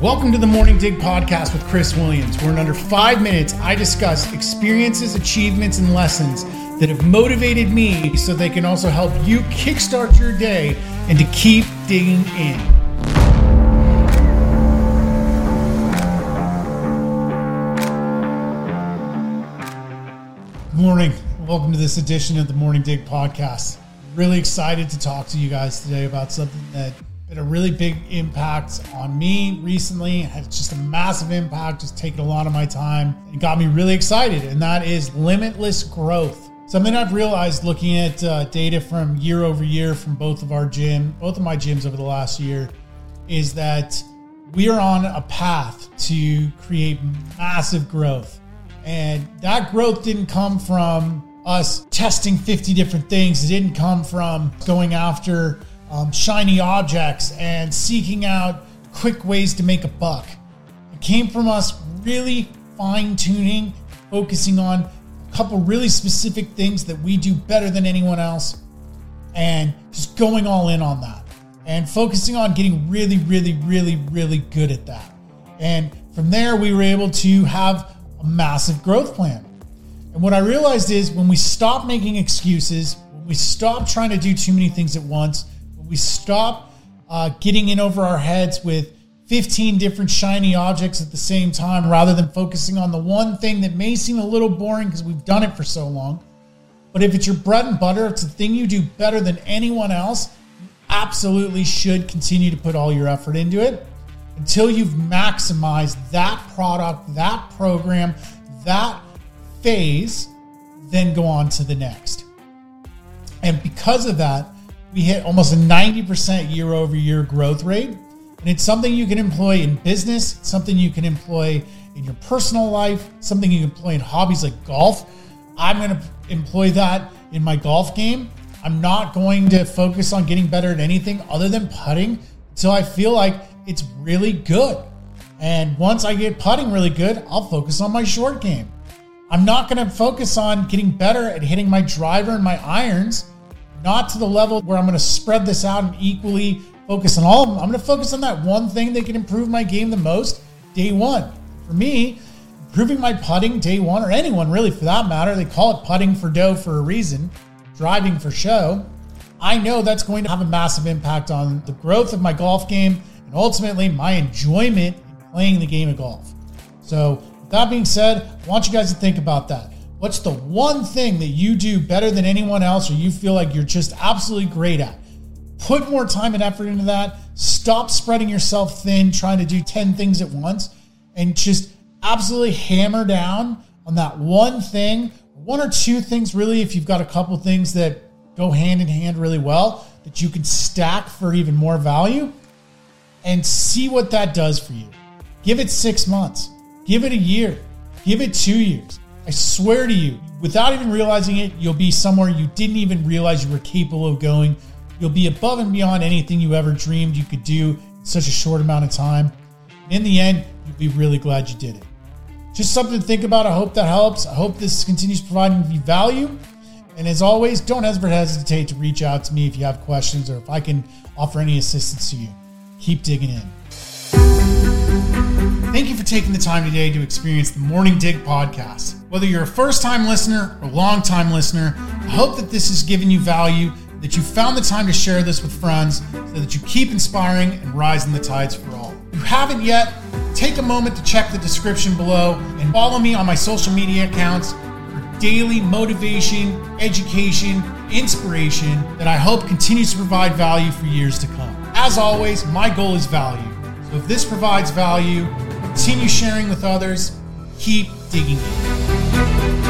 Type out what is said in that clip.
Welcome to the Morning Dig podcast with Chris Williams, where in under five minutes I discuss experiences, achievements, and lessons that have motivated me so they can also help you kickstart your day and to keep digging in. Good morning. Welcome to this edition of the Morning Dig podcast. Really excited to talk to you guys today about something that had a really big impact on me recently. Had just a massive impact, just taking a lot of my time. It got me really excited, and that is limitless growth. Something I've realized looking at uh, data from year over year from both of our gym, both of my gyms over the last year, is that we are on a path to create massive growth. And that growth didn't come from us testing 50 different things. It didn't come from going after um, shiny objects and seeking out quick ways to make a buck. It came from us really fine tuning, focusing on a couple really specific things that we do better than anyone else, and just going all in on that and focusing on getting really, really, really, really good at that. And from there, we were able to have a massive growth plan. And what I realized is when we stop making excuses, when we stop trying to do too many things at once, we stop uh, getting in over our heads with 15 different shiny objects at the same time rather than focusing on the one thing that may seem a little boring because we've done it for so long. But if it's your bread and butter, it's the thing you do better than anyone else, you absolutely should continue to put all your effort into it until you've maximized that product, that program, that phase, then go on to the next. And because of that, we hit almost a 90% year over year growth rate. And it's something you can employ in business, something you can employ in your personal life, something you can employ in hobbies like golf. I'm going to employ that in my golf game. I'm not going to focus on getting better at anything other than putting until I feel like it's really good. And once I get putting really good, I'll focus on my short game. I'm not going to focus on getting better at hitting my driver and my irons not to the level where I'm going to spread this out and equally focus on all of them. I'm going to focus on that one thing that can improve my game the most day one. For me, improving my putting day one, or anyone really for that matter, they call it putting for dough for a reason, driving for show. I know that's going to have a massive impact on the growth of my golf game and ultimately my enjoyment in playing the game of golf. So, with that being said, I want you guys to think about that. What's the one thing that you do better than anyone else or you feel like you're just absolutely great at? Put more time and effort into that. Stop spreading yourself thin, trying to do 10 things at once, and just absolutely hammer down on that one thing, one or two things, really, if you've got a couple things that go hand in hand really well, that you can stack for even more value, and see what that does for you. Give it six months, give it a year, give it two years I swear to you, without even realizing it, you'll be somewhere you didn't even realize you were capable of going. You'll be above and beyond anything you ever dreamed you could do in such a short amount of time. In the end, you'll be really glad you did it. Just something to think about. I hope that helps. I hope this continues providing you value. And as always, don't ever hesitate to reach out to me if you have questions or if I can offer any assistance to you. Keep digging in. Thank you for taking the time today to experience the Morning Dig podcast. Whether you're a first time listener or long time listener, I hope that this has given you value, that you found the time to share this with friends so that you keep inspiring and rising the tides for all. If you haven't yet, take a moment to check the description below and follow me on my social media accounts for daily motivation, education, inspiration that I hope continues to provide value for years to come. As always, my goal is value. So if this provides value, continue sharing with others, keep digging in.